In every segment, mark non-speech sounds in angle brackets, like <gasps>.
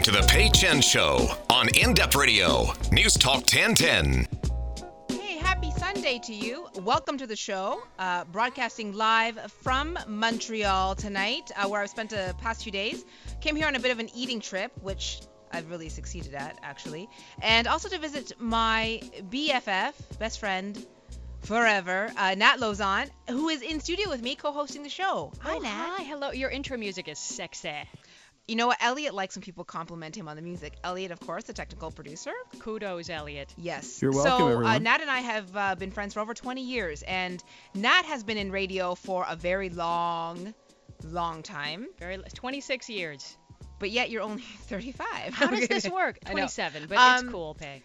listening to The Pay Chen Show on In Depth Radio, News Talk 1010. Hey, happy Sunday to you. Welcome to the show. Uh, broadcasting live from Montreal tonight, uh, where I've spent the past few days. Came here on a bit of an eating trip, which I've really succeeded at, actually. And also to visit my BFF, best friend forever, uh, Nat Lauzon, who is in studio with me co hosting the show. Hi, oh, Nat. Hi, hello. Your intro music is sexy. You know what? Elliot likes when people compliment him on the music. Elliot, of course, the technical producer. Kudos, Elliot. Yes. You're welcome, so, uh. Nat and I have uh, been friends for over 20 years, and Nat has been in radio for a very long, long time. Very 26 years. But yet you're only <laughs> 35. How does this work? <laughs> I know. 27, but Um, it's cool, Pay.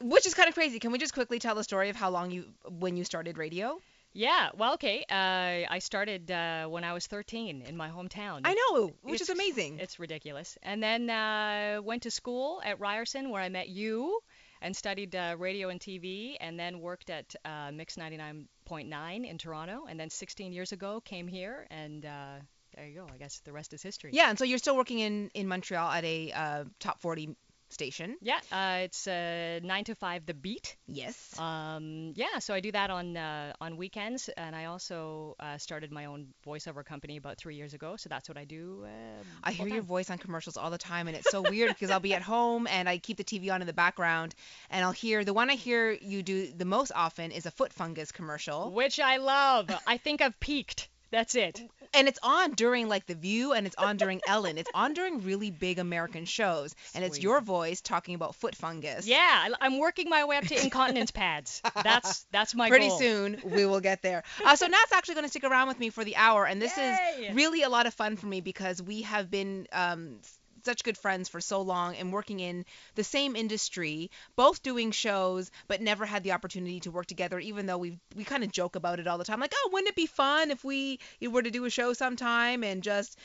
Which is kind of crazy. Can we just quickly tell the story of how long you, when you started radio? Yeah, well, okay. Uh, I started uh, when I was 13 in my hometown. I know, which is amazing. It's ridiculous. And then uh, went to school at Ryerson where I met you and studied uh, radio and TV and then worked at uh, Mix 99.9 in Toronto. And then 16 years ago came here and uh, there you go. I guess the rest is history. Yeah, and so you're still working in, in Montreal at a uh, top 40 station. Yeah, uh, it's uh, 92.5 The Beat. Yes. Um, yeah, so I do that on uh, on weekends, and I also uh, started my own voiceover company about three years ago. So that's what I do. Uh, I hear your voice on commercials all the time, and it's so weird because I'll be at home and I keep the TV on in the background, and I'll hear the one I hear you do the most often is a foot fungus commercial, which I love. I think I've peaked. That's it. and it's on during like The View, and it's on during Ellen. It's on during really big American shows, and it's your voice talking about foot fungus. Yeah, I'm working my way up to incontinence pads. That's that's my Pretty goal. soon we will get there. Uh, so Nat's actually going to stick around with me for the hour, and this Yay! is really a lot of fun for me because we have been um, such good friends for so long and working in the same industry, both doing shows, but never had the opportunity to work together. Even though we we kind of joke about it all the time, like, oh, wouldn't it be fun if we were to do a show sometime and just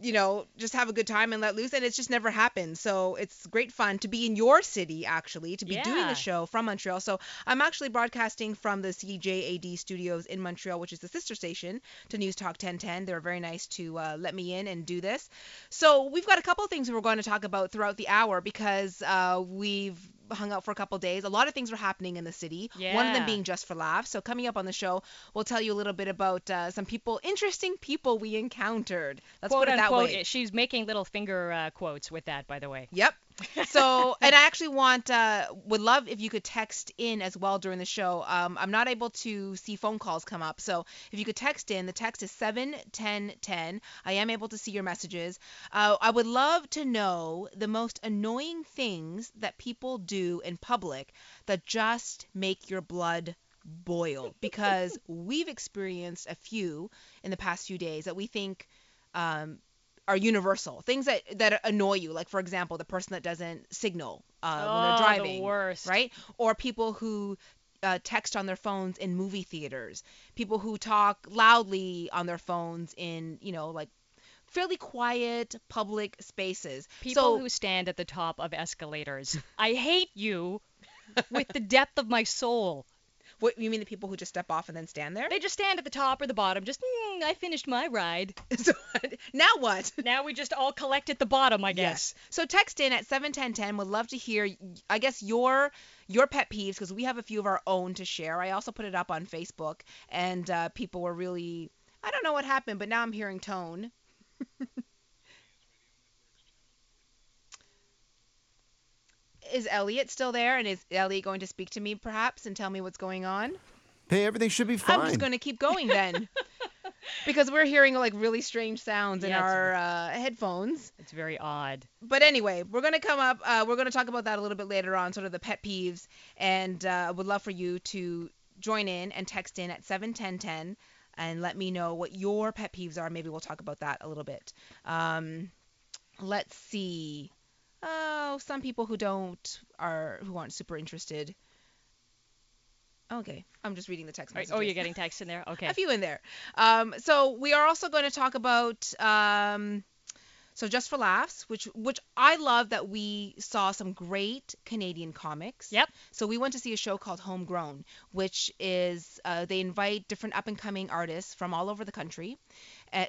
you know, just have a good time and let loose. And it's just never happened. So it's great fun to be in your city, actually, to be doing Yeah. the show from Montreal. So I'm actually broadcasting from the CJAD studios in Montreal, which is the sister station to News Talk 1010. They're very nice to uh, let me in and do this. So we've got a couple of things we're going to talk about throughout the hour because uh, we've hung out for a couple days. A lot of things were happening in the city. Yeah. One of them being just for laughs. So coming up on the show, we'll tell you a little bit about uh, some people, interesting people we encountered. Let's Quote put it that unquote. way. She's making little finger uh, quotes with that, by the way. Yep. So, and I actually want, uh, would love if you could text in as well during the show. Um, I'm not able to see phone calls come up, so if you could text in, the text is 71010. I am able to see your messages. Uh, I would love to know the most annoying things that people do in public that just make your blood boil <laughs> because we've experienced a few in the past few days that we think um, are universal things that that annoy you like for example the person that doesn't signal uh, when Oh, they're the driving worst. right or people who uh, text on their phones in movie theaters people who talk loudly on their phones in you know like fairly quiet public spaces People so who stand at the top of escalators. I hate you with the depth of my soul. What you mean the people who just step off and then stand there They just stand at the top or the bottom, just, mm, I finished my ride. <laughs> so, <laughs> now what <laughs> Now we just all collect at the bottom, I guess. Yes. So text in at 71010. Would love to hear, I guess, your your pet peeves because we have a few of our own to share. I also put it up on Facebook, and uh, people were really, I don't know what happened, but now I'm hearing tone. Is Elliot still there? And is Elliot going to speak to me perhaps and tell me what's going on? Hey, everything should be fine. I'm just going to keep going then. <laughs> because we're hearing like really strange sounds in Yeah, it's- our uh, headphones. It's very odd. but anyway, we're gonna come up. Uh, we're gonna talk about that a little bit later on, sort of the pet peeves, and uh, I would love for you to join in and text in at seven ten ten and let me know what your pet peeves are. Maybe we'll talk about that a little bit. Um, let's see. Oh, some people who don't are who aren't super interested. Okay, I'm just reading the text messages. Oh, you're getting text in there? <laughs> Okay. a few in there. Um, so we are also going to talk about um, so just for laughs, which which I love that we saw some great Canadian comics. Yep. So we went to see a show called Homegrown, which is uh, they invite different up and coming artists from all over the country,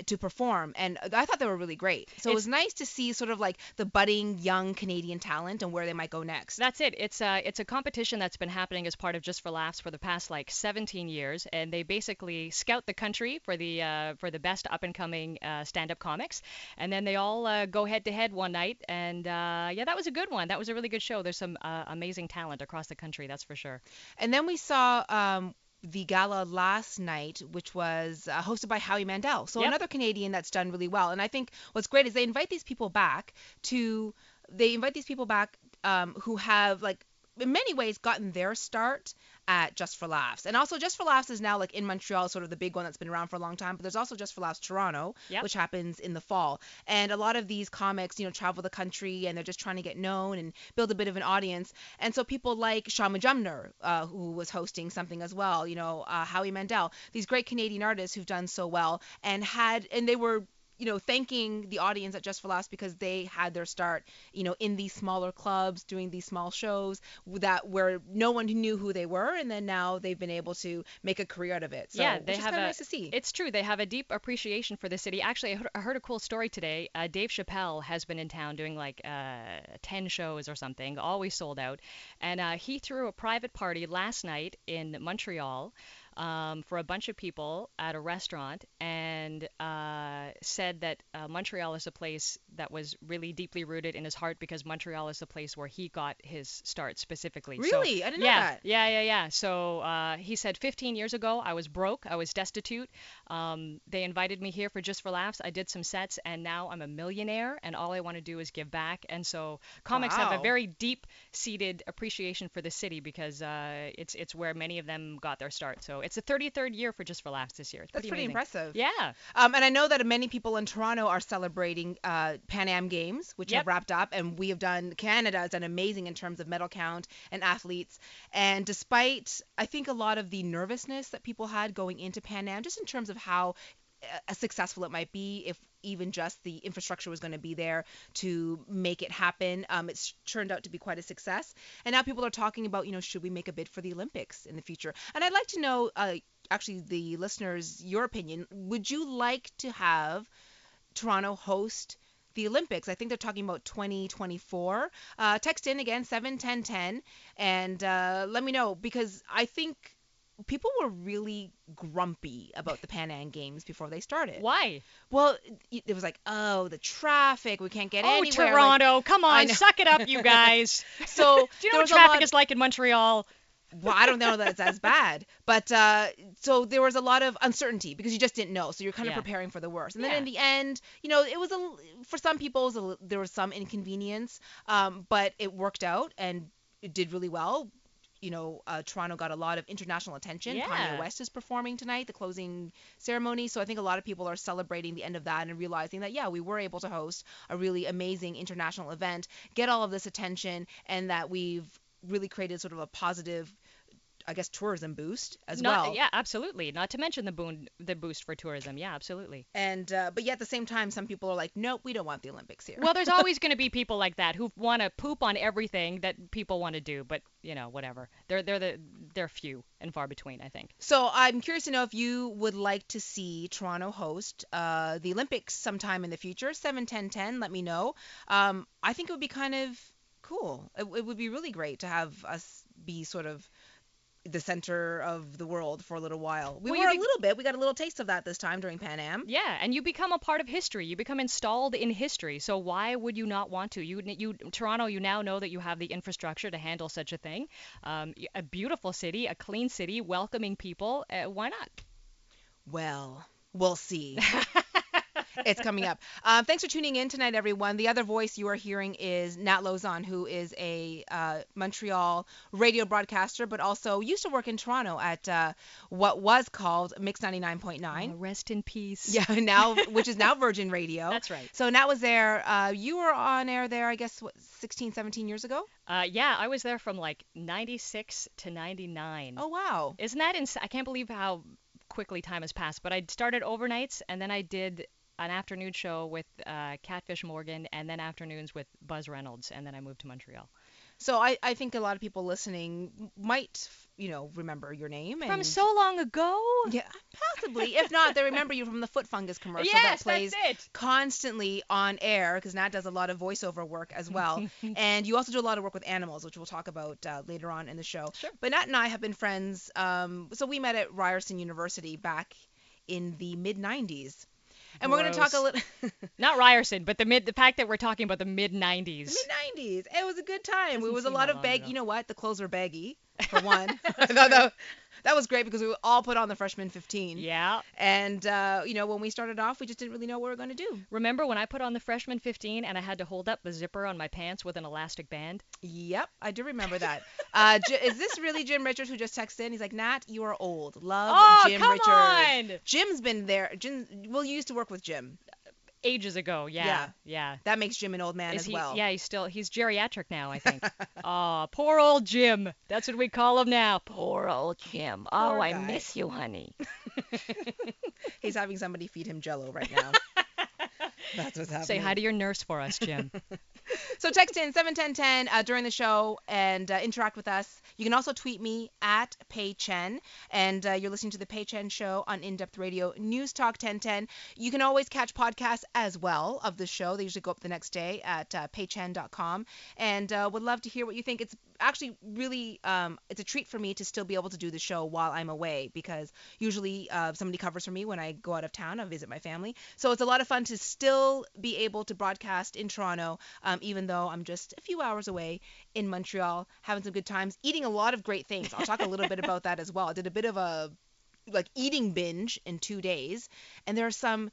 to perform, and I thought they were really great. So it was nice to see sort of like the budding young Canadian talent and where they might go next. That's it. It's a it's a competition that's been happening as part of Just for Laughs for the past like 17 years, and they basically scout the country for the uh, for the best up and coming uh, stand-up comics, and then they all uh, go head to head one night, and uh, yeah, that was a good one. That was a really good show. There's some uh, amazing talent across the country, that's for sure. And then we saw um, the gala last night, which was uh, hosted by Howie Mandel. So Yep. another Canadian that's done really well. And I think what's great is they invite these people back to, they invite these people back um, who have like in many ways gotten their start at Just for Laughs. And also Just for Laughs is now like in Montreal, sort of the big one that's been around for a long time. But there's also Just for Laughs Toronto, Yep. which happens in the fall. And a lot of these comics, you know, travel the country and they're just trying to get known and build a bit of an audience. And so people like Shaun Majumder, uh, who was hosting something as well, you know, uh, Howie Mandel, these great Canadian artists who've done so well and had, and they were you know, thanking the audience at Just for Laughs because they had their start, you know, in these smaller clubs, doing these small shows that where no one knew who they were, and then now they've been able to make a career out of it. So, yeah, they have a. nice to see. It's true. They have a deep appreciation for the city. Actually, I heard, I heard a cool story today. Uh, Dave Chappelle has been in town doing like uh, 10 shows or something, always sold out. And uh, he threw a private party last night in Montreal. Um, for a bunch of people at a restaurant and uh, said that uh, Montreal is a place that was really deeply rooted in his heart because Montreal is the place where he got his start specifically. So- Really? I didn't know yeah, that. Yeah, yeah, yeah. So uh, he said 15 years ago, I was broke, I was destitute. Um, they invited me here for Just for Laughs. I did some sets, and now I'm a millionaire, and all I want to do is give back. And so comics have a very deep-seated appreciation for the city because uh, it's it's where many of them got their start. So it's the 33rd year for Just for Laughs this year. It's That's pretty amazing. impressive. Yeah. Um, and I know that many people in Toronto are celebrating uh, Pan Am Games, which have wrapped up, and we have done. Canada has done amazing in terms of medal count and athletes. And despite, I think, a lot of the nervousness that people had going into Pan Am, just in terms of how uh, successful it might be if even just the infrastructure was going to be there to make it happen. Um, it's turned out to be quite a success, and now people are talking about, you know, should we make a bid for the Olympics in the future? And I'd like to know, uh, actually, the listeners, your opinion. Would you like to have Toronto host? The Olympics. I think they're talking about 2024. Uh, text in again 71010 and uh, let me know because I think people were really grumpy about the Pan Am Games before they started. Why? Well, it it was like, oh, the traffic, we can't get Oh, anywhere. like- Toronto, come on, suck it up, you <laughs> guys. so Do you know what traffic is like in Montreal? well, I don't know that it's as bad, but uh, so there was a lot of uncertainty because you just didn't know, so you're kind of Yeah. preparing for the worst. And then Yeah. in the end, you know, it was a for some people it was a, there was some inconvenience, um, but it worked out and it did really well. You know, uh, Toronto got a lot of international attention. Kanye West is performing tonight, the closing ceremony. So I think a lot of people are celebrating the end of that and realizing that yeah, we were able to host a really amazing international event, get all of this attention, and that we've really created sort of a positive I guess tourism boost as Not, well. Yeah, absolutely. Not to mention the boon, the boost for tourism. Yeah, absolutely. And uh, but yet at the same time, some people are like, nope, we don't want the Olympics here. Well, there's always <laughs> going to be people like that who want to poop on everything that people want to do, but you know, whatever. They're they're the they're few and far between, I think. so I'm curious to know if you would like to see Toronto host uh, the Olympics sometime in the future. Seven, ten, ten. Let me know. Um, I think it would be kind of cool. It, it would be really great to have us be sort of the center of the world for a little while. We Well, were you a little bit. We got a little taste of that this time during Pan Am. Yeah, and you become a part of history. You become installed in history. So why would you not want to? You you Toronto, you now know that you have the infrastructure to handle such a thing. Um, a beautiful city, a clean city, welcoming people. Uh, why not? Well, we'll see. <laughs> it's coming up. Um, thanks for tuning in tonight, everyone. The other voice you are hearing is Nat Lauzon, who is a uh, Montreal radio broadcaster, but also used to work in Toronto at uh, what was called Mix 99.9. Uh, rest in peace. Yeah, <laughs> now which is now Virgin Radio. <laughs> That's right. So Nat was there. Uh, you were on air there, I guess, what, 16, 17 years ago? Uh, yeah, I was there from like 96 to 99. Oh wow. Isn't that insane? I can't believe how quickly time has passed. But I started overnights, and then I did an afternoon show with uh, Catfish Morgan, and then afternoons with Buzz Reynolds, and then I moved to Montreal. So I, I think a lot of people listening might, you know, remember your name. And From so long ago? Yeah, possibly. if not, they remember you from the foot fungus commercial yes, that plays constantly on air because Nat does a lot of voiceover work as well. <laughs> and you also do a lot of work with animals, which we'll talk about uh, later on in the show. Sure. But Nat and I have been friends. Um, so we met at Ryerson University back in the mid 90s. And we're going to talk a little. <laughs> Not Ryerson, but the mid the fact that we're talking about the mid 90s. mid 90s. It was a good time. It Doesn't was a lot of long bag. You know what? The clothes were baggy <laughs> for one. I thought that, was great because we all put on the freshman 15. Yeah. And uh, you know, when we started off, we just didn't really know what we were going to do. Remember when I put on the freshman 15 and I had to hold up the zipper on my pants with an elastic band? Yep, I do remember that. Uh, J- is this really Jim Richards who just texted in? He's like, Nat, you are old. Love oh, Jim come Richards. on! Jim's been there. Jim, well, you used to work with Jim. Ages ago, yeah. Yeah. Yeah. That makes Jim an old man Is as he, well. Yeah, he's still he's geriatric now, I think. <laughs> Aw, poor old Jim. That's what we call him now. Poor old Jim. Oh, Poor I miss you, honey. <laughs> <laughs> He's having somebody feed him Jello right now. That's what's happening. Say hi to your nurse for us, Jim. So text in 71010 uh, during the show and uh, interact with us. You can also tweet me at PayChen, and uh, you're listening to the PayChen Show on In Depth Radio News Talk 1010. You can always catch podcasts as well of the show. They usually go up the next day at uh, paychen.com, and uh, would love to hear what you think. It's actually really um, it's a treat for me to still be able to do the show while I'm away because usually uh, somebody covers for me when I go out of town. I visit my family, so it's a lot of fun to still be able to broadcast in Toronto, um, even though I'm just a few hours away in Montreal, having some good times, eating a lot of great things. I'll talk a little bit about that as well. I did a bit of a like eating binge in two days. And there are some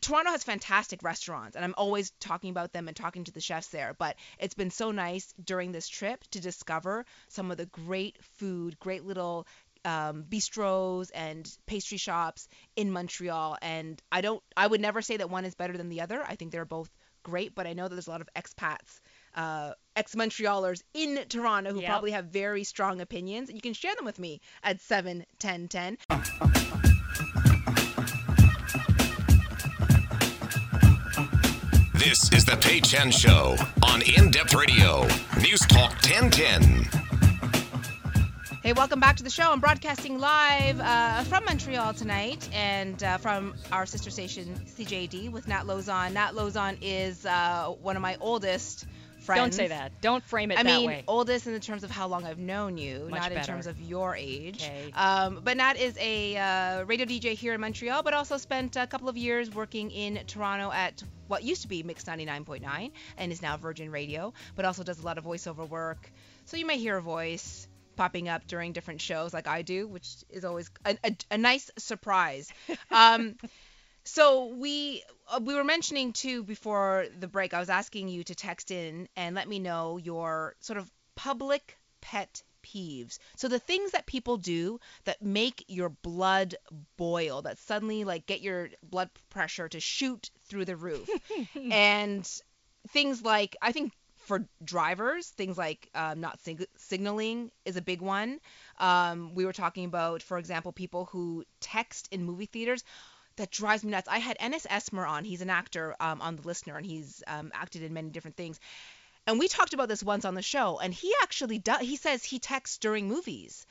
toronto has fantastic restaurants and i'm always talking about them and talking to the chefs there but it's been so nice during this trip to discover some of the great food great little um, bistros and pastry shops in montreal. And i don't i would never say that one is better than the other. I think they're both great but i know that there's a lot of expats uh, ex-Montrealers in Toronto who Yep. probably have very strong opinions. You can share them with me at 7 10 10. This is the Pay Chen Show on In Depth Radio, News Talk 1010. Hey, welcome back to the show. I'm broadcasting live uh, from Montreal tonight and uh, from our sister station CJAD with Nat Lauzon. Nat Lauzon is uh, one of my oldest friends. Don't say that. Don't frame it I mean, way. oldest in the terms of how long I've known you, Much not in terms of your age. Okay. Um, but Nat is a uh, radio DJ here in Montreal, but also spent a couple of years working in Toronto at what used to be Mix 99.9 and is now Virgin Radio, but also does a lot of voiceover work. So you may hear a voice popping up during different shows like I do, which is always a, a, a nice surprise. <laughs> Um, so we uh, we were mentioning too before the break. I was asking you to text in and let me know your sort of public pet peeves. So the things that people do that make your blood boil, that suddenly like get your blood pressure to shoot through the roof, <laughs> and things like I think for drivers, things like um, not sig- signaling is a big one. Um, we were talking about, for example, people who text in movie theaters that drives me nuts. I had Ennis Esmer on. He's an actor um, on The Listener, and he's um, acted in many different things. And we talked about this once on the show, and he actually does. He says he texts during movies.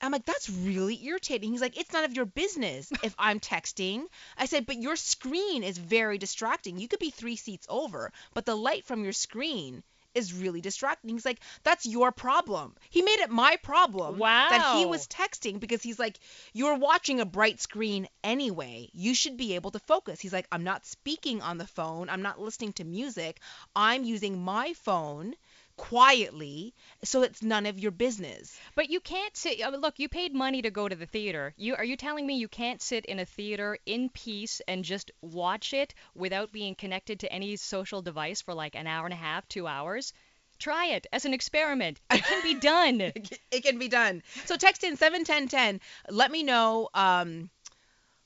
I'm like, that's really irritating. He's like, it's none of your business if <laughs> I'm texting. I said, but your screen is very distracting. You could be three seats over, but the light from your screen is really distracting. He's like, that's your problem. He made it my problem that he was texting because he's like, you're watching a bright screen anyway. You should be able to focus. He's like, I'm not speaking on the phone. I'm not listening to music. I'm using my phone quietly so it's none of your business. But you can't sit. I mean, look, you paid money to go to the theater. You are you telling me you can't sit in a theater in peace and just watch it without being connected to any social device for like an hour and a half, two hours? Try it as an experiment. It can be done. <laughs> it can be done. So text in 71010. Let me know. Um,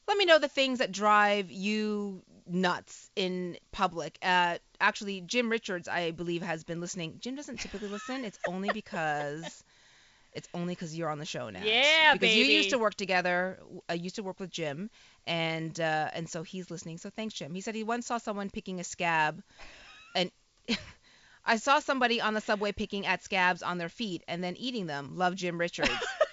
let me know the things that drive you nuts in public. Uh, actually, Jim Richards, I believe, has been listening. Jim doesn't typically listen. It's only <laughs> because. It's only because you're on the show now. Yeah, because you used to work together. I used to work with Jim, and uh, and so he's listening. So thanks, Jim. He said he once saw someone picking a scab, and <laughs> I saw somebody on the subway picking at scabs on their feet and then eating them. Love Jim Richards. <laughs>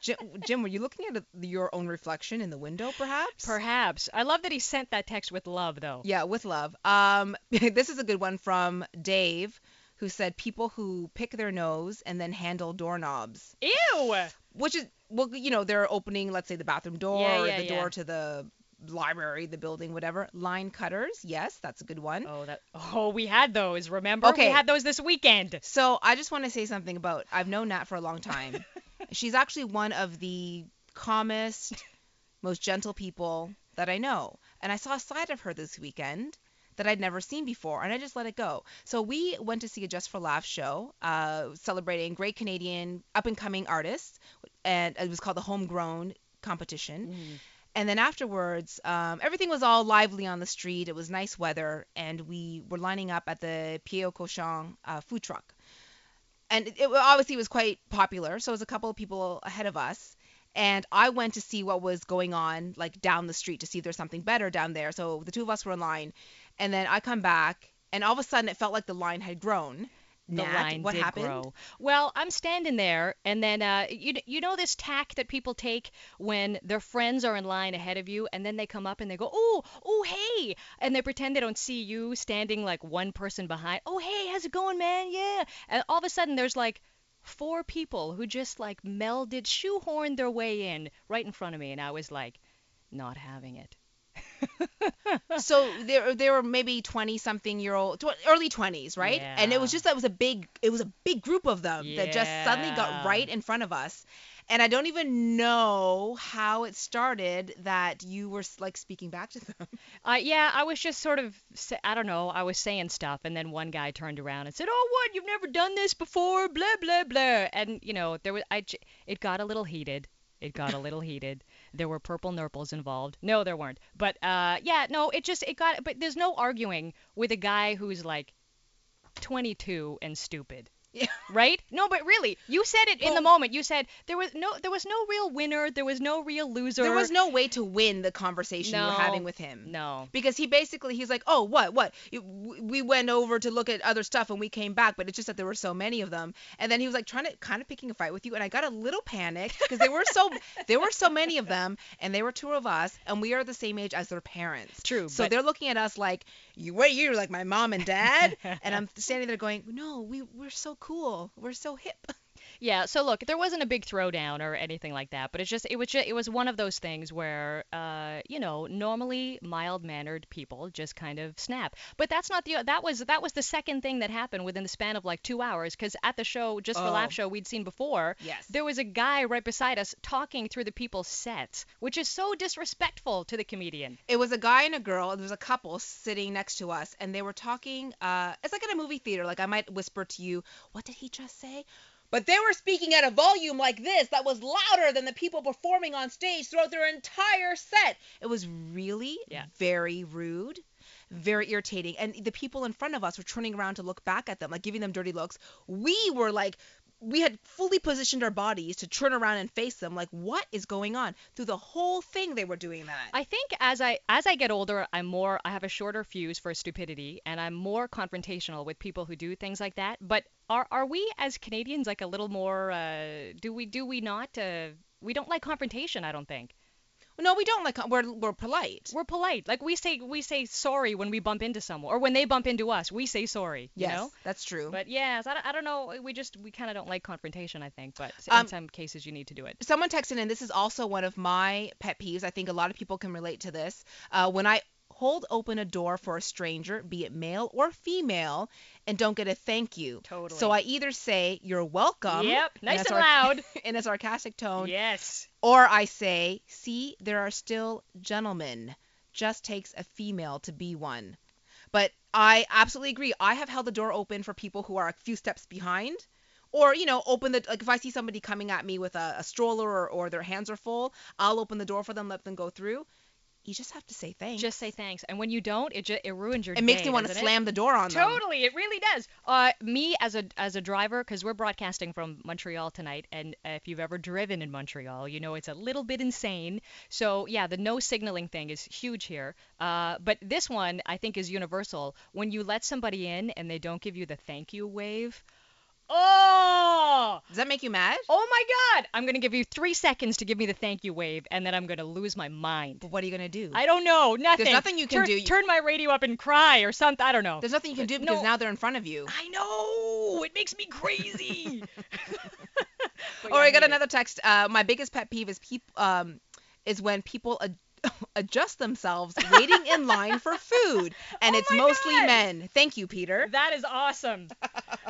Jim, Jim, were you looking at your own reflection in the window, perhaps? Perhaps. I love that he sent that text with love, though. Yeah, with love. Um, <laughs> this is a good one from Dave, who said people who pick their nose and then handle doorknobs, Ew. which is well, you know, they're opening, let's say, the bathroom door Yeah, or the yeah. door to the library, the building, whatever. Line cutters, yes, that's a good one. Oh, that. Oh, we had those. Remember? Okay. We had those this weekend. So I just want to say something about I've known Nat for a long time. <laughs> She's actually one of the calmest, <laughs> most gentle people that I know. And I saw a side of her this weekend that I'd never seen before, and I just let it go. So we went to see a Just for Laughs show, uh, celebrating great Canadian up and coming artists, and it was called the Homegrown Competition. And then afterwards, um, everything was all lively on the street. It was nice weather, and we were lining up at the Pied de Cochon uh, food truck. And it, obviously was quite popular, so it was a couple of people ahead of us. And I went to see what was going on, like down the street, to see if there's something better down there. So the two of us were in line, and then I come back, and all of a sudden it felt like the line had grown. The Nat, line what did happened? grow. Well, I'm standing there, and then uh, you you know this tack that people take when their friends are in line ahead of you, and then they come up and they go, oh, oh, hey, and they pretend they don't see you standing like one person behind. Oh, hey, how's it going, man? Yeah. And all of a sudden, there's like four people who just like melded, shoehorned their way in right in front of me, and I was like, not having it. <laughs> so there there were maybe 20 something year old tw- early 20s right and it was just that was a big it was a big group of them that just suddenly got right in front of us and i don't even know how it started that you were like speaking back to them <laughs> Uh, yeah, I was just sort of, I don't know, I was saying stuff, and then one guy turned around and said, "Oh, what? You've never done this before?" Blah blah blah. And you know, there was, I, it got a little heated. It got a little heated. There were purple nurples involved. No, there weren't. But uh, yeah, no, it just, it got. But there's no arguing with a guy who's like 22 and stupid. Yeah. <laughs> Right? No, but really, you said it in the moment. You said there was no, there was no real winner. There was no real loser. there was no way to win the conversation you were having with him No. because he basically he's like oh what what w- we went over to look at other stuff and we came back but it's just that there were so many of them and then he was like trying to kind of picking a fight with you and i got a little panicked because there were so <laughs> there were so many of them and they were two of us and we are the same age as their parents True, so but- they're looking at us like you what you're like my mom and dad? <laughs> And i'm standing there going no we we're so cool. We're so hip Yeah, so look, there wasn't a big throwdown or anything like that, but it's just it was just, it was one of those things where uh, you know, normally mild-mannered people just kind of snap. But that's not the that was that was the second thing that happened within the span of like 2 hours cuz at the show just for Oh. laugh show we'd seen before, Yes. there was a guy right beside us talking through the people's sets, which is so disrespectful to the comedian. It was a guy and a girl. There was a couple sitting next to us, and they were talking. Uh, it's like in a movie theater. Like I might whisper to you, "What did he just say?" But they were speaking at a volume like this that was louder than the people performing on stage throughout their entire set. It was really Yeah. very rude, very irritating. And the people in front of us were turning around to look back at them, like giving them dirty looks. We were like, we had fully positioned our bodies to turn around and face them. Like, what is going on? Through the whole thing, they were doing that. I think as I as I get older, I'm more I have a shorter fuse for stupidity and I'm more confrontational with people who do things like that. But are are we as Canadians like a little more uh, do we do we not uh, we don't like confrontation, I don't think. No, we don't like. We're we're polite. We're polite. Like we say we say sorry when we bump into someone or when they bump into us, we say sorry, you yes, know? that's true. But yes, I don't, I don't know. We just we kind of don't like confrontation, I think. But Um, in some cases, you need to do it. Someone texted in. This is also one of my pet peeves. I think a lot of people can relate to this. Uh, when I hold open a door for a stranger, be it male or female, and don't get a thank you. Totally. So I either say you're welcome. Yep, nice a and loud. <laughs> in a sarcastic tone. Yes. Or I say, see, there are still gentlemen. Just takes a female to be one. But I absolutely agree. I have held the door open for people who are a few steps behind. Or, you know, open the, like if I see somebody coming at me with a, a stroller or, or their hands are full, I'll open the door for them, let them go through. You just have to say thanks. Just say thanks. And when you don't, it just it ruins your day. it makes day, me want to doesn't it? slam the door on them. Totally, it really does. Uh, me as a as a driver, because we're broadcasting from Montreal tonight, and uh, if you've ever driven in Montreal, you know it's a little bit insane. So yeah, the no signaling thing is huge here. Uh, but this one I think is universal. When you let somebody in and they don't give you the thank you wave, oh, Does that make you mad? oh my God! I'm gonna give you three seconds to give me the thank you wave, and then I'm gonna lose my mind. But what are you gonna do? I don't know, nothing. There's nothing you can turn, do. Turn my radio up and cry or something. I don't know. There's nothing you can do because no. now they're in front of you. I know. It makes me crazy. <laughs> <laughs> Or yeah, I got hate it. another text. Uh, my biggest pet peeve is peop- um, is when people ad- <laughs> adjust themselves waiting in line for food, <laughs> and Oh it's mostly God. men. Thank you, Peter. That is awesome.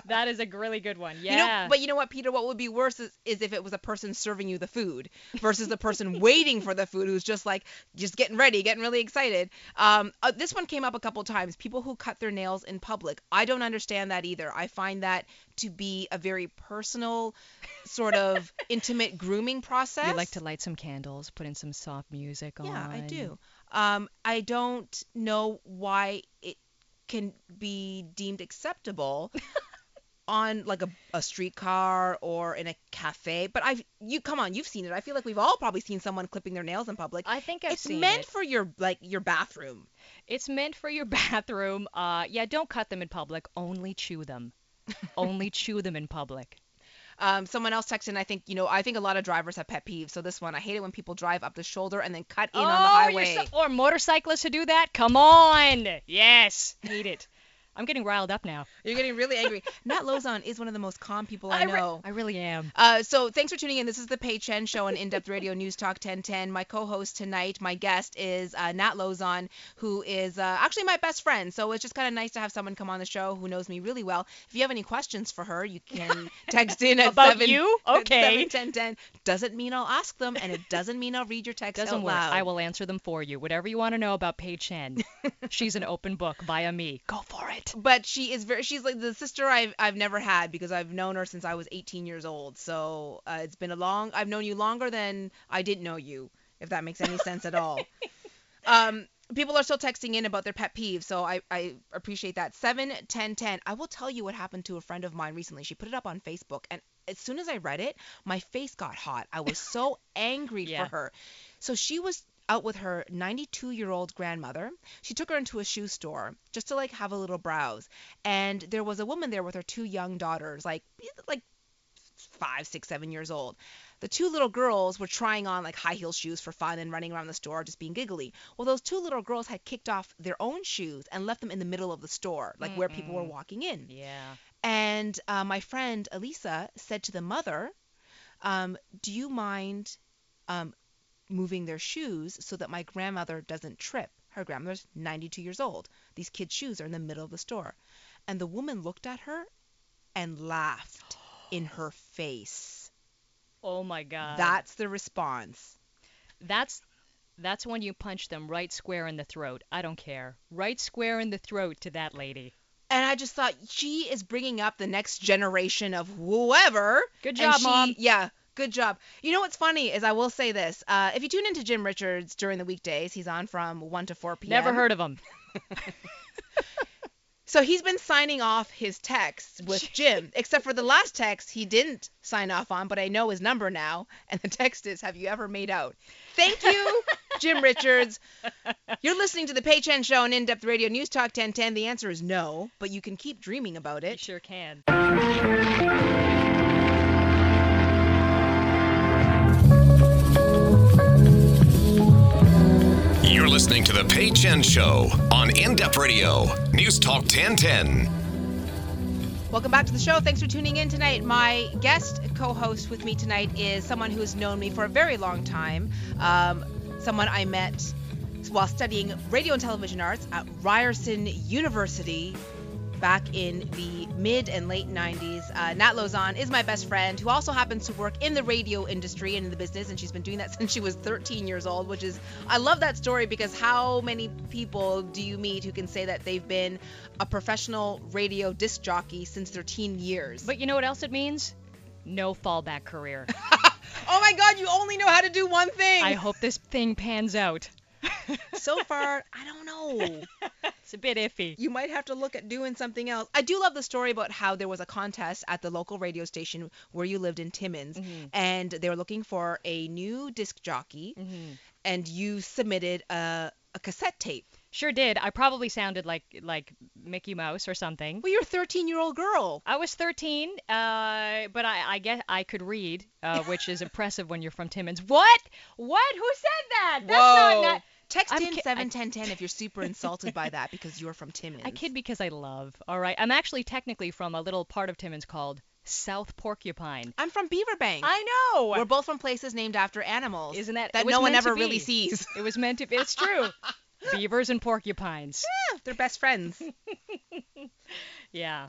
that is a really good one. Yeah. You know, but you know what, Peter? What would be worse is, is if it was a person serving you the food versus the person <laughs> waiting for the food who's just like just getting ready, getting really excited. Um, uh, this one came up a couple times. People who cut their nails in public. I don't understand that either. I find that to be a very personal, sort of <laughs> intimate grooming process. you like to light some candles, put in some soft music on. Yeah, I do. Um, I don't know why it can be deemed acceptable <laughs> on like a, a streetcar or in a cafe. But I've you come on, you've seen it. I feel like we've all probably seen someone clipping their nails in public. I think I've it's seen meant it. for your like your bathroom. It's meant for your <laughs> bathroom. Uh, yeah, don't cut them in public. Only chew them. Only chew them in public. Um, someone else texted, and I think you know, I think a lot of drivers have pet peeves. So this one, I hate it when people drive up the shoulder and then cut in on the Oh, highway. so- or motorcyclists who do that? Come on. Yes. Hate it. I'm getting riled up now. You're getting really angry. Nat Lauzon is one of the most calm people I re- know. I really am. Uh, so thanks for tuning in. This is the Pay Chen Show on In Depth Radio News Talk 1010. My co-host tonight, my guest is uh, Nat Lauzon, who is uh, actually my best friend. So it's just kind of nice to have someone come on the show who knows me really well. If you have any questions for her, you can <laughs> text in at About 7, you? at Okay. 71010. Doesn't mean I'll ask them, and it doesn't mean I'll read your text Doesn't out work. loud. I will answer them for you. Whatever you want to know about Pay Chen, she's an open book via me. Go for it. But she is very she's like the sister I've I've never had because I've known her since I was 18 years old. So uh, it's been a long I've known you longer than I didn't know you, if that makes any sense at all. <laughs> Um, people are still texting in about their pet peeves, so I, I appreciate that. 7 10 10. I will tell you what happened to a friend of mine recently. She put it up on Facebook, and as soon as I read it, my face got hot. I was so <laughs> angry Yeah. for her. So she was out with her 92 year old grandmother. She took her into a shoe store just to like have a little browse. And there was a woman there with her two young daughters, like like five, six, seven years old. The two little girls were trying on like high heel shoes for fun and running around the store just being giggly. Well, those two little girls had kicked off their own shoes and left them in the middle of the store, like where people were walking in. Yeah. And uh, my friend Elisa said to the mother, um, "Do you mind um, moving their shoes so that my grandmother doesn't trip?" Her grandmother's 92 years old. These kids' shoes are in the middle of the store. And the woman looked at her and laughed in <gasps> her face. Oh my God. That's the response. That's that's when you punch them right square in the throat. I don't care. Right square in the throat to that lady. And I just thought she is bringing up the next generation of whoever. Good job, she- Mom. Yeah, good job. You know what's funny is I will say this. Uh, if you tune into Jim Richards during the weekdays, he's on from 1 to 4 p.m. Never heard of him. <laughs> So he's been signing off his texts with <laughs> Jim, except for the last text he didn't sign off on, but I know his number now, and the text is, "Have you ever made out?" Thank you, <laughs> Jim Richards. You're listening to the Pay Chen Show on In Depth Radio News Talk 1010. The answer is no, but you can keep dreaming about it. You it. sure can. Listening to The Pay Chen Show on In Depth Radio, News Talk 1010. Welcome back to the show. Thanks for tuning in tonight. My guest co-host with me tonight is someone who has known me for a very long time. Um, someone I met while studying radio and television arts at Ryerson University back in the mid and late 90s. Uh, Nat Lauzon is my best friend who also happens to work in the radio industry and in the business, and she's been doing that <laughs> since she was 13 years old, which is, I love that story because how many people do you meet who can say that they've been a professional radio disc jockey since their teen years? But you know what else it means? No fallback career. <laughs> oh my God, you only know how to do one thing. I hope this thing pans out. <laughs> so far, I don't know. <laughs> It's a bit iffy. You might have to look at doing something else. I do love the story about how there was a contest at the local radio station where you lived in Timmins, mm-hmm. and they were looking for a new disc jockey, mm-hmm. and you submitted a, a cassette tape. Sure did. I probably sounded like like Mickey Mouse or something. Well, you're a 13 year old girl. I was 13, uh, but I, I guess I could read, uh, <laughs> which is impressive when you're from Timmins. What? What? Who said that? That's Whoa. not. Na- Text I'm in ki- I- 71010 if you're super insulted by that because you're from Timmins. I kid because I love. All right. I'm actually technically from a little part of Timmins called South Porcupine. I'm from Beaverbank. I know. We're both from places named after animals. Isn't that- that no one ever really sees? It was meant to be. It's true. <laughs> <laughs> Beavers and porcupines. Yeah, they're best friends. <laughs> Yeah.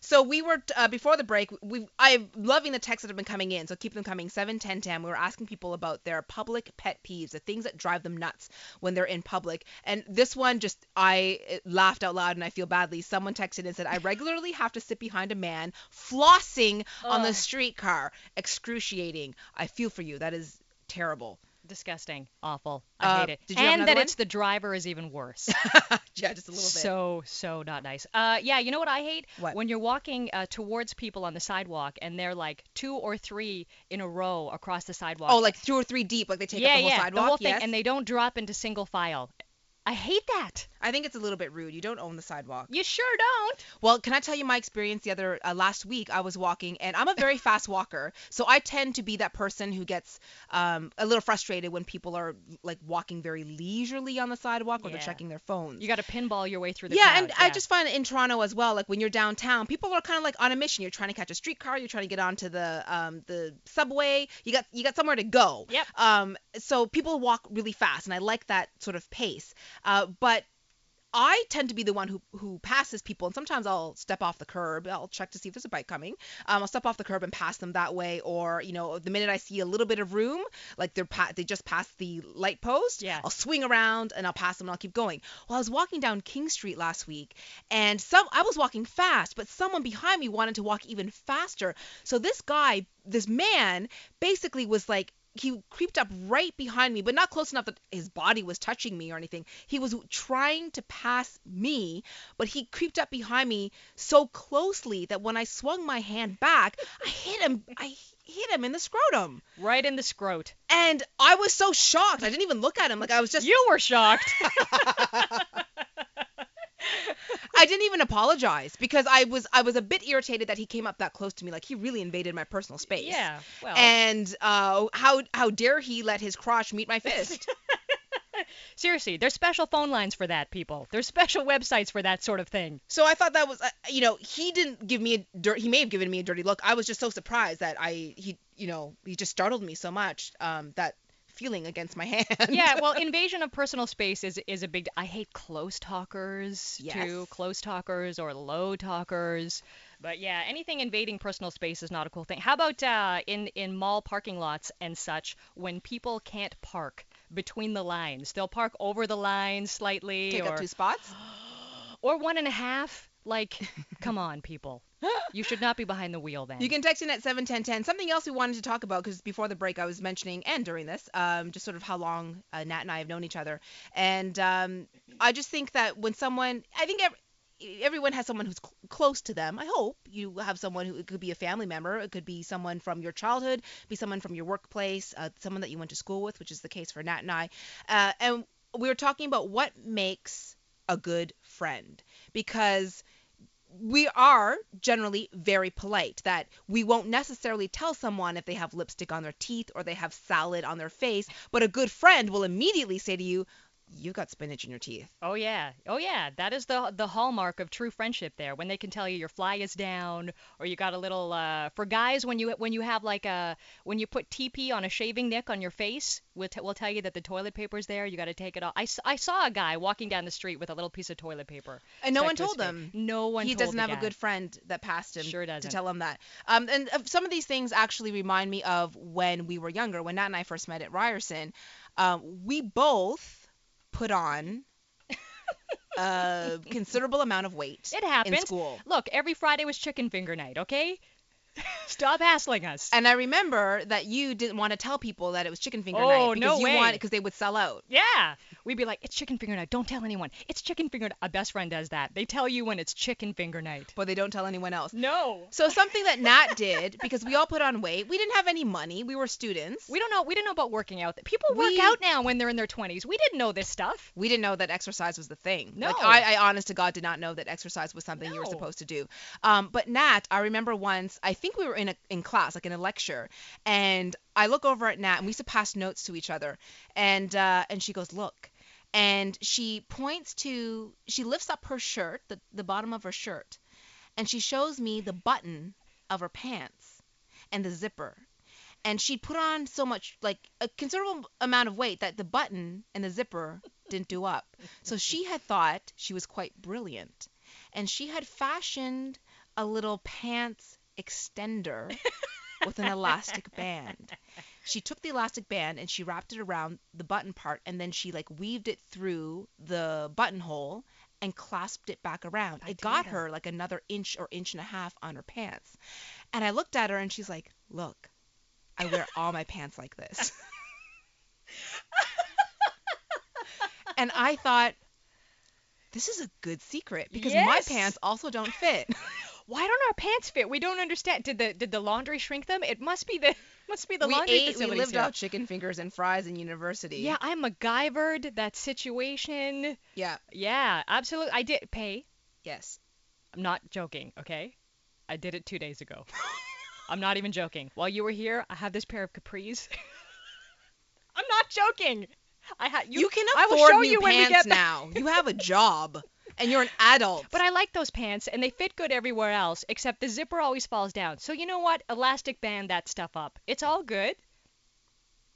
So we were uh, before the break. We I'm loving the texts that have been coming in. So keep them coming. Seven ten ten. We were asking people about their public pet peeves, the things that drive them nuts when they're in public. And this one just I laughed out loud and I feel badly. Someone texted and said, "I regularly have to sit behind a man flossing on the streetcar. Excruciating. I feel for you. That is terrible." Disgusting. Awful. I Uh, hate it. did you and that one? it's the driver is even worse. <laughs> yeah, just a little bit. So so not nice. Uh, yeah, you know what I hate? What? When you're walking uh, towards people on the sidewalk and they're like two or three in a row across the sidewalk. oh, like two or three deep, like they take yeah, up the whole yeah, sidewalk. the whole thing, yes. and they don't drop into single file. I hate that. I think it's a little bit rude. You don't own the sidewalk. You sure don't. Well, can I tell you my experience the other uh, last week? I was walking, and I'm a very <laughs> fast walker, so I tend to be that person who gets um, a little frustrated when people are like walking very leisurely on the sidewalk or they're checking their phones. You got to pinball your way through the yeah, crowd. and I just find in Toronto as well, like when you're downtown, people are kind of like on a mission. You're trying to catch a streetcar, you're trying to get onto the um, the subway. You got you got somewhere to go. Yep. Um, so people walk really fast, and I like that sort of pace. Uh, but I tend to be the one who who passes people, and sometimes I'll step off the curb. I'll check to see if there's a bike coming. Um, I'll step off the curb and pass them that way, or you know, the minute I see a little bit of room, like they're pa- they just passed the light post, Yeah. I'll swing around and I'll pass them and I'll keep going. Well, I was walking down King Street last week, and some I was walking fast, but someone behind me wanted to walk even faster. So this guy, this man, basically was like he creeped up right behind me, but not close enough that his body was touching me or anything. He was trying to pass me, but he creeped up behind me so closely that when I swung my hand back, I hit him. I hit him in the scrotum. right in the scrot. And I was so shocked. I didn't even look at him. Like I was just You were shocked. <laughs> I didn't even apologize because I was I was a bit irritated that he came up that close to me. Like he really invaded my personal space. yeah. Well. And uh, how how dare he let his crotch meet my fist? <laughs> Seriously, there's special phone lines for that, people. There's special websites for that sort of thing. So I thought that was, uh, you know, he didn't give me a dirt. He may have given me a dirty look. I was just so surprised that I, he, you know, he just startled me so much. Um, that feeling against my <laughs> hand. Yeah, well, invasion of personal space is is a big. I hate close talkers too. Close talkers or low talkers. But yeah, anything invading personal space is not a cool thing. How about uh, in in mall parking lots and such when people can't park between the lines? They'll park over the line slightly take or up two spots. <gasps> or one and a half. Like, <laughs> come on, people. You should not be behind the wheel then. You can text in at 71010. Something else we wanted to talk about because before the break I was mentioning and during this, um, just sort of how long uh, Nat and I have known each other, and um, I just think that when someone, I think every, everyone has someone who's cl- close to them. I hope you have someone who it could be a family member, it could be someone from your childhood, be someone from your workplace, uh, someone that you went to school with, which is the case for Nat and I. Uh, and we were talking about what makes a good friend because we are generally very polite that we won't necessarily tell someone if they have lipstick on their teeth or they have salad on their face but a good friend will immediately say to you you got spinach in your teeth Oh yeah, oh yeah. That is the the hallmark of true friendship. There, when they can tell you your fly is down, or you got a little. Uh, for guys, when you when you have like a when you put TP on a shaving nick on your face, we'll t- we'll tell you that the toilet paper's there. You got to take it off. I, I saw a guy walking down the street with a little piece of toilet paper. and no one told him No one. he doesn't have a good friend that passed him Sure to tell him that um, and uh, some of these things actually remind me of when we were younger when nat and i first met at ryerson um, we both put on <laughs> a considerable amount of weight It happens. in school Look, every Friday was chicken finger night. Okay. Stop hassling us. And I remember that you didn't want to tell people that it was chicken finger Oh, night because no you way. wanted because they would sell out. Yeah. We'd be like, it's chicken finger night. Don't tell anyone. It's chicken finger night. A best friend does that. They tell you when it's chicken finger night. But they don't tell anyone else. No. So something that Nat did because we all put on weight. We didn't have any money. We were students. We don't know. We didn't know about working out. People work We- out now when they're in their 20s. We didn't know this stuff. we didn't know that exercise was the thing. No. Like I, I honest to God did not know that exercise was something you were supposed to do. Um, but Nat, I remember once, I think we were in a in class, like in a lecture, and I look over at Nat and we used to pass notes to each other, and uh, and she goes, look, and she points to, she lifts up her shirt, the the bottom of her shirt, and she shows me the button of her pants and the zipper. And she'd put on so much, like a considerable amount of weight that the button and the zipper didn't do up. So she had thought she was quite brilliant. And she had fashioned a little pants extender with an elastic band. She took the elastic band and she wrapped it around the button part and then she like weaved it through the buttonhole and clasped it back around. It got her like another inch or inch and a half on her pants. And I looked at her and she's like, "Look, I wear all my pants like this." <laughs> and I thought this is a good secret because my pants also don't fit. <laughs> Why don't our pants fit? We don't understand. Did the did the laundry shrink them? It must be the must be the we laundry ate, we lived here. out chicken fingers and fries in university. Yeah, I MacGyvered that situation. Yeah. Yeah, absolutely. I did Pay. Yes. I'm not joking, okay? I did it two days ago. <laughs> I'm not even joking. While you were here, I have this pair of capris. <laughs> I'm not joking. I ha- You, you can I will afford show new you when we pants get now. You have a job <laughs> and you're an adult. But I like those pants, and they fit good everywhere else, except the zipper always falls down. So you know what? Elastic band that stuff up. It's all good.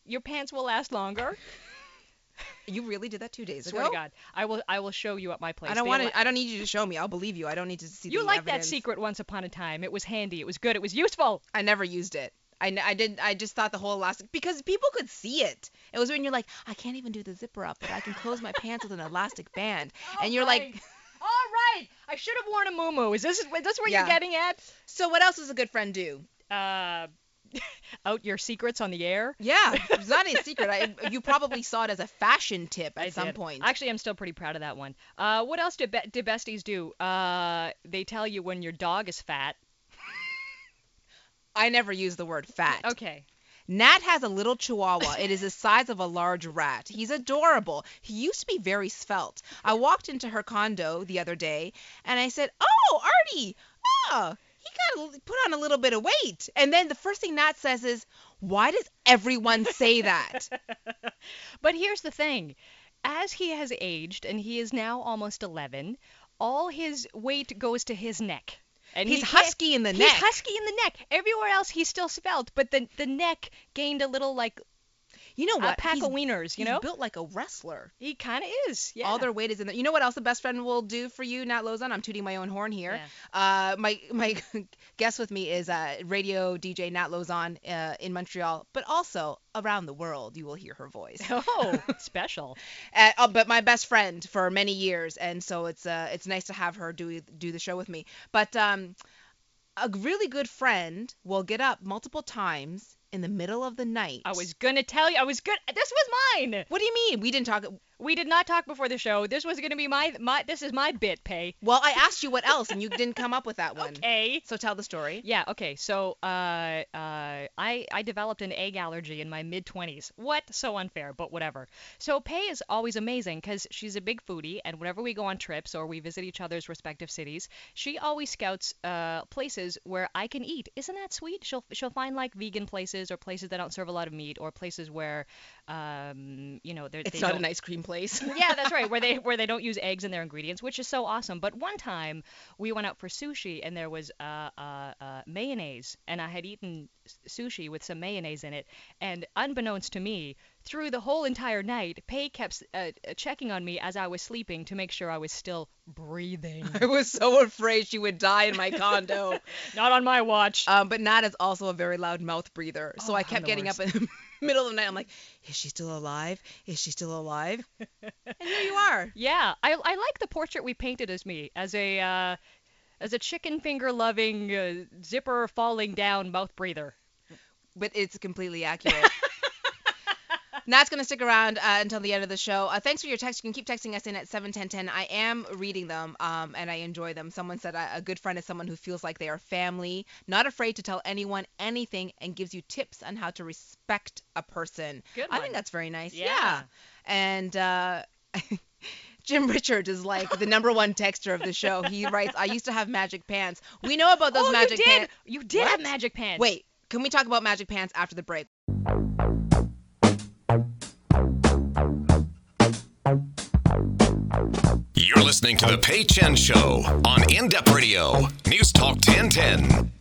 Your pants will last longer. <laughs> you really did that two days Swear ago. to God, I will. I will show you at my place. I don't want to. I don't need you to show me. I'll believe you. I don't need to see You the liked that secret once upon a time. It was handy. It was good. It was useful. I never used it. I, I did. I just thought the whole elastic because people could see it. It was when you're like, I can't even do the zipper up, but I can close my pants with an elastic band, <laughs> and you're like, Alright. I should have worn a muumuu. Is this is this what Yeah. you're getting at? so what else does a good friend do? Uh, <laughs> out your secrets on the air. Yeah, <laughs> it's not a secret. I, you probably saw it as a fashion tip at I some did. point. Actually, I'm still pretty proud of that one. Uh, what else do, be- did besties do? Uh, they tell you when your dog is fat. I never use the word fat. Okay. Nat has a little chihuahua. It is the size of a large rat. He's adorable. He used to be very svelte. I walked into her condo the other day and I said, "Oh, Artie, oh, he got a, put on a little bit of weight." And then the first thing Nat says is, "Why does everyone say that?" <laughs> But here's the thing. As he has aged, and he is now almost 11, all his weight goes to his neck. And He's he husky in the he's neck. He's husky in the neck. Everywhere else, he's still svelte, but the the neck gained a little like You know a what? pack he's, of wieners. You he's know, built like a wrestler. he kind of is. Yeah. All their weight is in there. You know what else the best friend will do for you, Nat Lauzon? I'm tooting my own horn here. Yeah. Uh, my my <laughs> guest with me is uh, radio DJ Nat Lauzon uh, in Montreal, but also around the world. You will hear her voice. <laughs> oh, <laughs> special. Uh, uh, but my best friend for many years, and so it's uh, it's nice to have her do do the show with me. But um, a really good friend will get up multiple times in the middle of the night. I was gonna tell you. I was good. This was mine. What do you mean? We didn't talk. We did not talk before the show. This was gonna be my my. This is my bit Pay. Well, I asked you what else, and you didn't come up with that one. <laughs> Okay. So tell the story. Yeah. Okay. So, uh, uh, I I developed an egg allergy in my mid 20s. What? So unfair, but whatever. So Pay is always amazing because she's a big foodie, and whenever we go on trips or we visit each other's respective cities, she always scouts uh places where I can eat. Isn't that sweet? She'll she'll find like vegan places or places that don't serve a lot of meat or places where, um, you know, they're, It's they not an ice cream place. yeah, <laughs> that's right. Where they where they don't use eggs in their ingredients, which is so awesome. But one time we went out for sushi and there was uh, uh, uh, mayonnaise, and I had eaten sushi with some mayonnaise in it, and unbeknownst to me, through the whole entire night, Pay kept uh, uh, checking on me as I was sleeping to make sure I was still breathing. <laughs> I was so afraid she would die in my condo. <laughs> Not on my watch. Um, but Nat is also a very loud mouth breather. So Oh, I kept getting worst. up in the <laughs> middle of the night. I'm like, is she still alive? Is she still alive? and here you are. Yeah, I I like the portrait we painted as me as a uh, as a chicken finger loving uh, zipper falling down mouth breather. But it's completely accurate. Nat's going to stick around uh, until the end of the show. Uh, thanks for your text. You can keep texting us in at 71010. I am reading them um, and I enjoy them. Someone said uh, a good friend is someone who feels like they are family, not afraid to tell anyone anything, and gives you tips on how to respect a person. Good one. I think that's very nice. Yeah. And uh, <laughs> Jim Richards is like the number one texter of the show. He writes, I used to have magic pants. We know about those oh, magic you did. pants. You did have magic pants. Wait, can we talk about magic pants after the break? You're listening to The Pay Chen Show on In Depth Radio, News Talk 1010.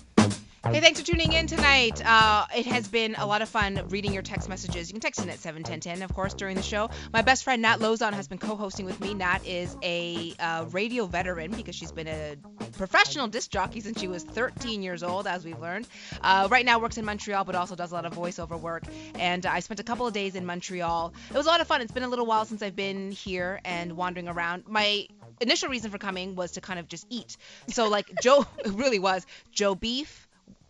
Hey, thanks for tuning in tonight. Uh, it has been a lot of fun reading your text messages. You can text in at 71010, of course, during the show. My best friend Nat Lauzon has been co-hosting with me. Nat is a uh, radio veteran because she's been a professional disc jockey since she was 13 years old, as we've learned. Uh, right now works in Montreal, but also does a lot of voiceover work. And I spent a couple of days in Montreal. It was a lot of fun. It's been a little while since I've been here and wandering around. My initial reason for coming was to kind of just eat. So like Joe, <laughs> it really was Joe Beef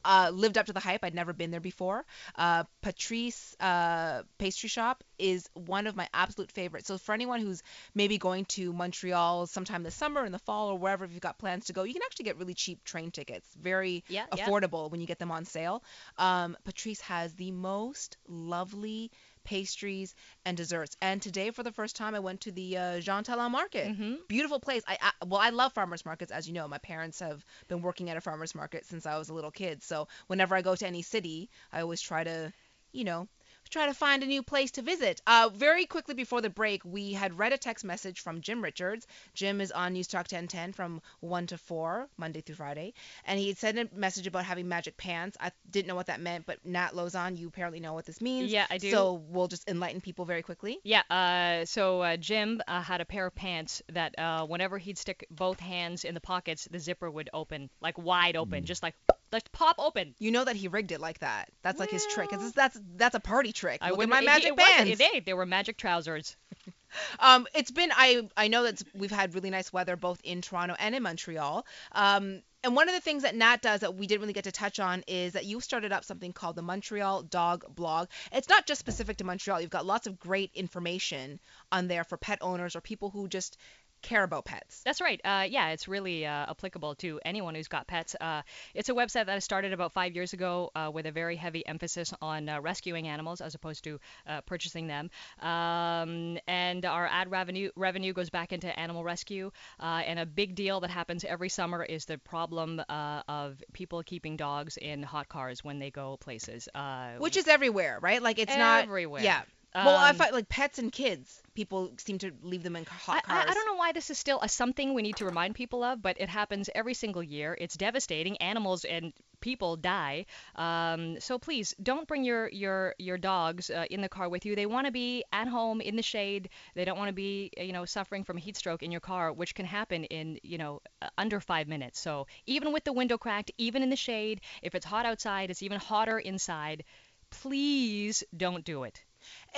uh, lived up to the hype. I'd never been there before. Uh, Patrice uh, Pastry Shop is one of my absolute favorites. So for anyone who's maybe going to Montreal sometime this summer, in the fall, or wherever if you've got plans to go, you can actually get really cheap train tickets. Very Yeah, yeah. affordable when you get them on sale. Um, Patrice has the most lovely pastries and desserts. And today, for the first time, I went to the uh, Jean Talon Market. Beautiful place. I, I well, I love farmers markets, as you know. My parents have been working at a farmers market since I was a little kid. So whenever I go to any city, I always try to, you know, try to find a new place to visit. Uh, very quickly before the break, we had read a text message from Jim Richards. Jim is on News Talk 1010 from 1 to 4, Monday through Friday. And he had sent a message about having magic pants. I didn't know what that meant, but Nat Lauzon, you apparently know what this means. Yeah, I do. So we'll just enlighten people very quickly. Yeah, uh, so uh, Jim uh, had a pair of pants that uh, whenever he'd stick both hands in the pockets, the zipper would open, like wide open, just like, like pop open. You know that he rigged it like that. That's like his trick. 'cause That's that's a party trick. I Look at wouldn't- my it- magic it wasn't-. They, they were magic trousers. <laughs> Um, it's been I I know that we've had really nice weather both in Toronto and in Montreal. Um, and one of the things that Nat does that we didn't really get to touch on is that you started up something called the Montreal Dog Blog. It's not just specific to Montreal. You've got lots of great information on there for pet owners or people who just care about pets. That's right. Uh, yeah, it's really uh, applicable to anyone who's got pets. Uh, it's a website that I started about five years ago uh, with a very heavy emphasis on uh, rescuing animals as opposed to uh, purchasing them. Um, and our ad revenue revenue goes back into animal rescue. Uh, and a big deal that happens every summer is the problem uh, of people keeping dogs in hot cars when they go places. Uh, Which is everywhere, right? Like it's not Everywhere. Yeah. Well, I Um, find like pets and kids, people seem to leave them in hot cars. I, I don't know why this is still a something we need to remind people of, but it happens every single year. It's devastating. Animals and people die. Um, so please don't bring your your your dogs uh, in the car with you. They want to be at home in the shade. They don't want to be uh, you know suffering from a heat stroke in your car, which can happen in you know under five minutes. So even with the window cracked, even in the shade, if it's hot outside, it's even hotter inside. Please don't do it.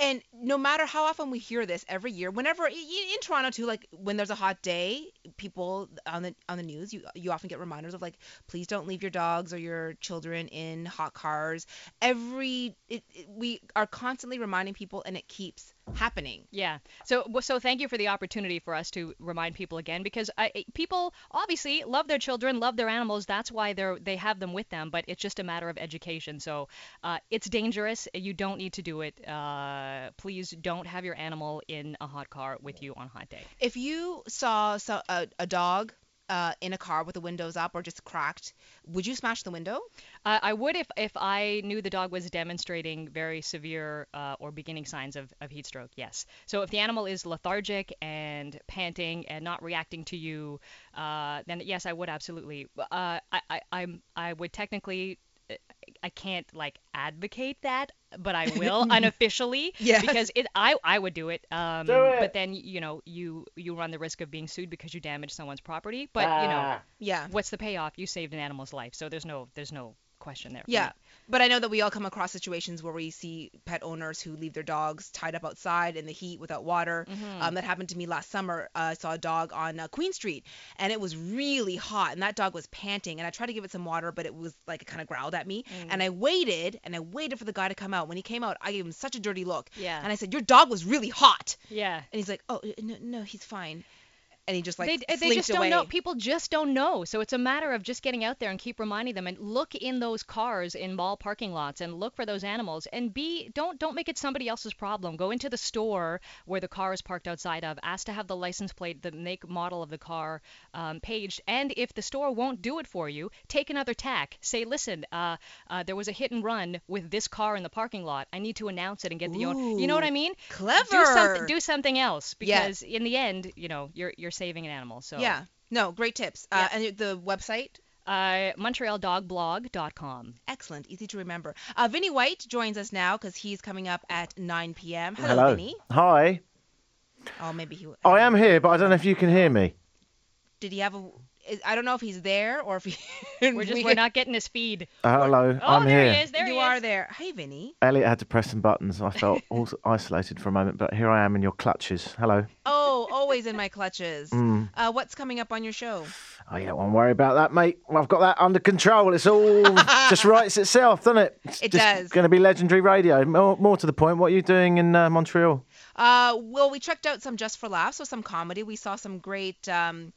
And no matter how often we hear this every year, whenever in Toronto too, like when there's a hot day, people on the on the news, you you often get reminders of like, please don't leave your dogs or your children in hot cars. Every it, it, we are constantly reminding people, and it keeps happening. Yeah. So so thank you for the opportunity for us to remind people again because I, people obviously love their children, love their animals. That's why they're they have them with them. But it's just a matter of education. So uh, it's dangerous. You don't need to do it. Uh, please don't have your animal in a hot car with you on a hot day. If you saw so, a, a dog uh, in a car with the windows up or just cracked, would you smash the window? Uh, I would if if I knew the dog was demonstrating very severe uh, or beginning signs of, of heat stroke. Yes. So if the animal is lethargic and panting and not reacting to you, uh, then yes, I would absolutely. Uh, I, I I'm I would technically. I can't like advocate that, but I <laughs> will unofficially Yeah. because it I I would do it. Um, Do it. But then you know you you run the risk of being sued because you damaged someone's property. But you know Ah. Yeah. what's the payoff? You saved an animal's life, so there's no there's no question there. Yeah. me. But I know that we all come across situations where we see pet owners who leave their dogs tied up outside in the heat without water. Mm-hmm. Um, that happened to me last summer. Uh, I saw a dog on uh, Queen Street, and it was really hot, and that dog was panting. And I tried to give it some water, but it was like it kind of growled at me. Mm. And I waited, and I waited for the guy to come out. When he came out, I gave him such a dirty look. Yeah. And I said, "Your dog was really hot." Yeah. And he's like, "Oh, uh, no, no he's fine." And he just like they, they just away. don't know. People just don't know. So it's a matter of just getting out there and keep reminding them and look in those cars in mall parking lots and look for those animals and be don't don't make it somebody else's problem. Go into the store where the car is parked outside of. Ask to have the license plate, the make model of the car um, paged. And if the store won't do it for you, take another tack. Say, listen, uh, uh, there was a hit and run with this car in the parking lot. I need to announce it and get the owner. You know what I mean? Clever. Do something. Do something else Yeah. because in the end, you know, you're you're saving an animal. So Yeah. No, great tips. Uh, and the website uh, MontrealDogBlog.com. Excellent, easy to remember. Uh, Vinny White joins us now because he's coming up at 9 p.m. Hello, Hello. Vinny. Hi. Oh, maybe he. I am here, but I don't know if you can hear me. Did he have a? is- I don't know if he's there or if he. <laughs> We're just we we're not getting his feed. Uh, hello, Oh, I'm there here. he is. There you he are is. there. Hey, Vinny. Elliot had to press some buttons. I felt <laughs> also isolated for a moment, but here I am in your clutches. Hello. Oh, always in my clutches. <laughs> Mm. Uh, what's coming up on your show? Oh, you don't want to worry about that, mate. I've got that under control. It's all <laughs> just writes itself, doesn't it? It's It does. going to be legendary radio. More, more to the point, what are you doing in uh, Montreal? Uh, well, we checked out some Just for Laughs, so some comedy. We saw some great um,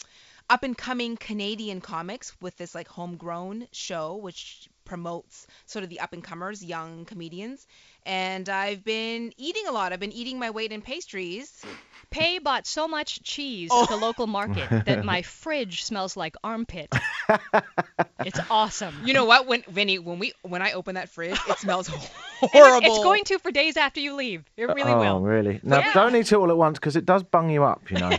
up and coming Canadian comics with this like homegrown show, which promotes sort of the up and comers, young comedians. And I've been eating a lot. I've been eating my weight in pastries. Pay bought so much cheese Oh. at the oh. local market <laughs> that my fridge smells like armpit. <laughs> it's awesome. You know what? When Vinny, when we when I open that fridge, it smells <laughs> horrible. It's, it's going to for days after you leave. It really oh, will. really? No, Yeah. don't eat it all at once because it does bung you up, you know.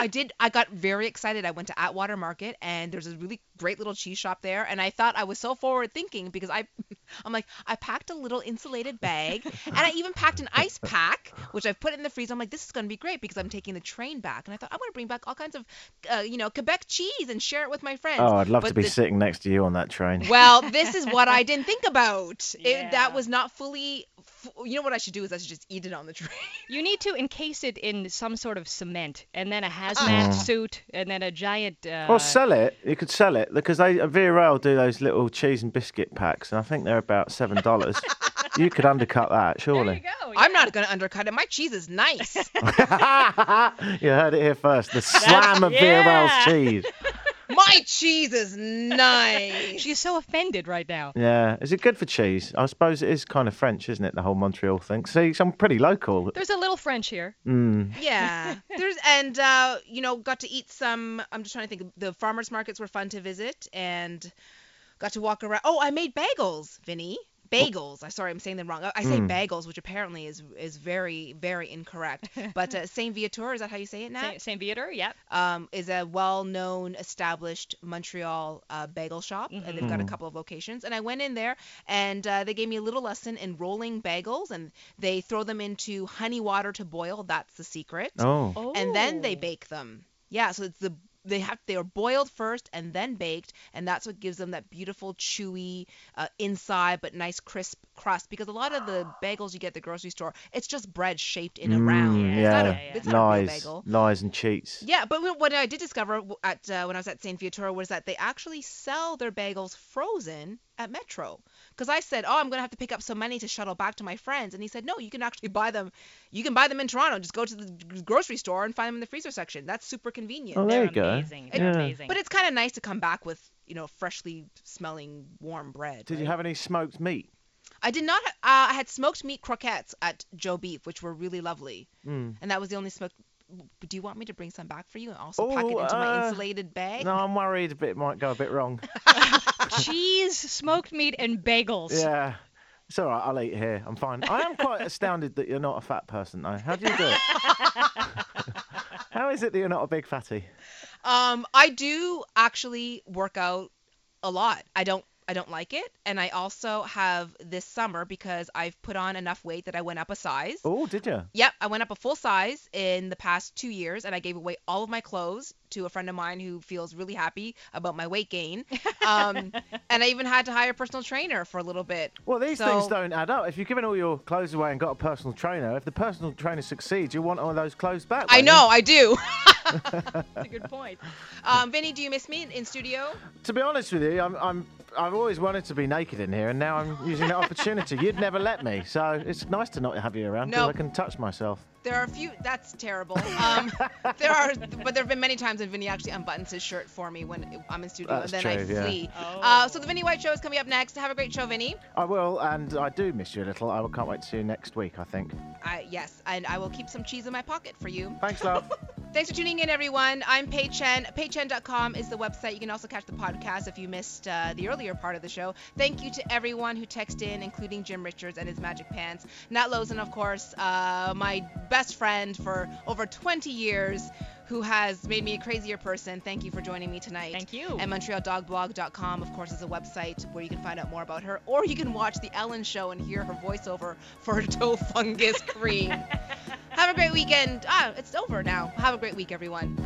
I did. I got very excited. I went to Atwater Market, and there's a really great little cheese shop there. And I thought I was so forward thinking because I, I'm like, I packed a little insulated bag, and I even packed an ice pack, which I've put in the freezer. I'm like, this is gonna be great because I'm taking the train back. And I thought I'm gonna bring back all kinds of, uh, you know, Quebec cheese and share it with my friends. oh, I'd love But to be the- sitting next to you on that train. Well, this is what I <laughs> didn't think about. It, Yeah. that was not fully. You know what I should do is I should just eat it on the train. You need to encase it in some sort of cement, and then a hazmat suit, and then a giant. Uh, Or sell it. You could sell it because they at Via Rail do those little cheese and biscuit packs, and I think they're about seven dollars. you could undercut that, there you surely. go. I'm not gonna undercut it. My cheese is nice. <laughs> <laughs> you heard it here first. The slam of Via Rail's yeah. cheese. <laughs> My cheese is nice. She's so offended right now. Yeah, is it good for cheese? I suppose it is kind of French, isn't it? The whole Montreal thing. See, I'm pretty local. There's a little French here. Mm. Yeah. There's and uh, you know, got to eat some I'm just trying to think the farmers markets were fun to visit and got to walk around. Oh, I made bagels, Vinny. Bagels. I'm sorry, I'm saying them wrong. I I say Mm. bagels, which apparently is is very very incorrect. <laughs> But uh, Saint Viateur, is that how you say it now? Saint, Saint Viator, yep. um, is a well-known, established Montreal uh, bagel shop, and they've got a Mhm. couple of locations. And I went in there, and uh, they gave me a little lesson in rolling bagels, and they throw them into honey water to boil. That's the secret. Oh. Oh. And then they bake them. Yeah, so it's the they have they are boiled first and then baked, and that's what gives them that beautiful chewy uh, inside but nice crisp crust. Because a lot of the bagels you get at the grocery store, it's just bread shaped in a round. Mm, a, yeah. a lies, bagel. lies and cheats. Yeah, but what I did discover at uh, when I was at Saint Viator was that they actually sell their bagels frozen at Metro. Because I said, oh, I'm gonna have to pick up some money to shuttle back to my friends, and he said, no, you can actually buy them. You can buy them in Toronto. Just go to the grocery store and find them in the freezer section. That's super convenient. Oh, there They're you go. amazing. They're Yeah. amazing. But it's kind of nice to come back with you know freshly smelling warm bread. Did you have any smoked meat? I did not. Ha- uh, I had smoked meat croquettes at Joe Beef, which were really lovely, Mm. and that was the only smoked. Do you want me to bring some back for you and also pack it Oh, into my uh, insulated bag? No, I'm worried a bit might go a bit wrong. <laughs> Cheese, smoked meat, and bagels. yeah. It's all right. I'll eat here. I'm fine. I am quite astounded that you're not a fat person, though. How do you do it? <laughs> How is it that you're not a big fatty? Um, I do actually work out a lot. I don't. I don't like it. And I also have this summer because I've put on enough weight that I went up a size. Oh, did you? Yep, I went up a full size in the past two years, and I gave away all of my clothes to a friend of mine who feels really happy about my weight gain. Um, <laughs> and I even had to hire a personal trainer for a little bit. Well, these So- things don't add up. If you've given all your clothes away and got a personal trainer, if the personal trainer succeeds, you want all those clothes back. I won't know, I do. <laughs> That's a good point. um, Vinny, do you miss me in, in studio? To be honest with you, I'm, I'm, I've always wanted to be naked in here, and now I'm using that opportunity. You'd never let me, so it's nice to not have you around because No. I can touch myself. There are a few. That's terrible. Um, there are, but there have been many times when Vinny actually unbuttons his shirt for me when I'm in studio, That's and then true, I yeah. flee. Oh. Uh, so the Vinny White Show is coming up next. Have a great show, Vinny. I will, and I do miss you a little. I can't wait to see you next week. I think. I, yes, and I will keep some cheese in my pocket for you. Thanks, love. <laughs> Thanks for tuning in, everyone. I'm Pay Chen. PayChen.com is the website. You can also catch the podcast if you missed uh, the earlier part of the show. Thank you to everyone who texted in, including Jim Richards and his magic pants. Nat Lauzon, of course, uh, my best friend for over 20 years, who has made me a crazier person. Thank you for joining me tonight. Thank you. And MontrealDogblog.com, of course, is a website where you can find out more about her, or you can watch the Ellen Show and hear her voiceover for <laughs> toe fungus <laughs> cream. Have a great weekend. Ah, it's over now. Have a great week, everyone.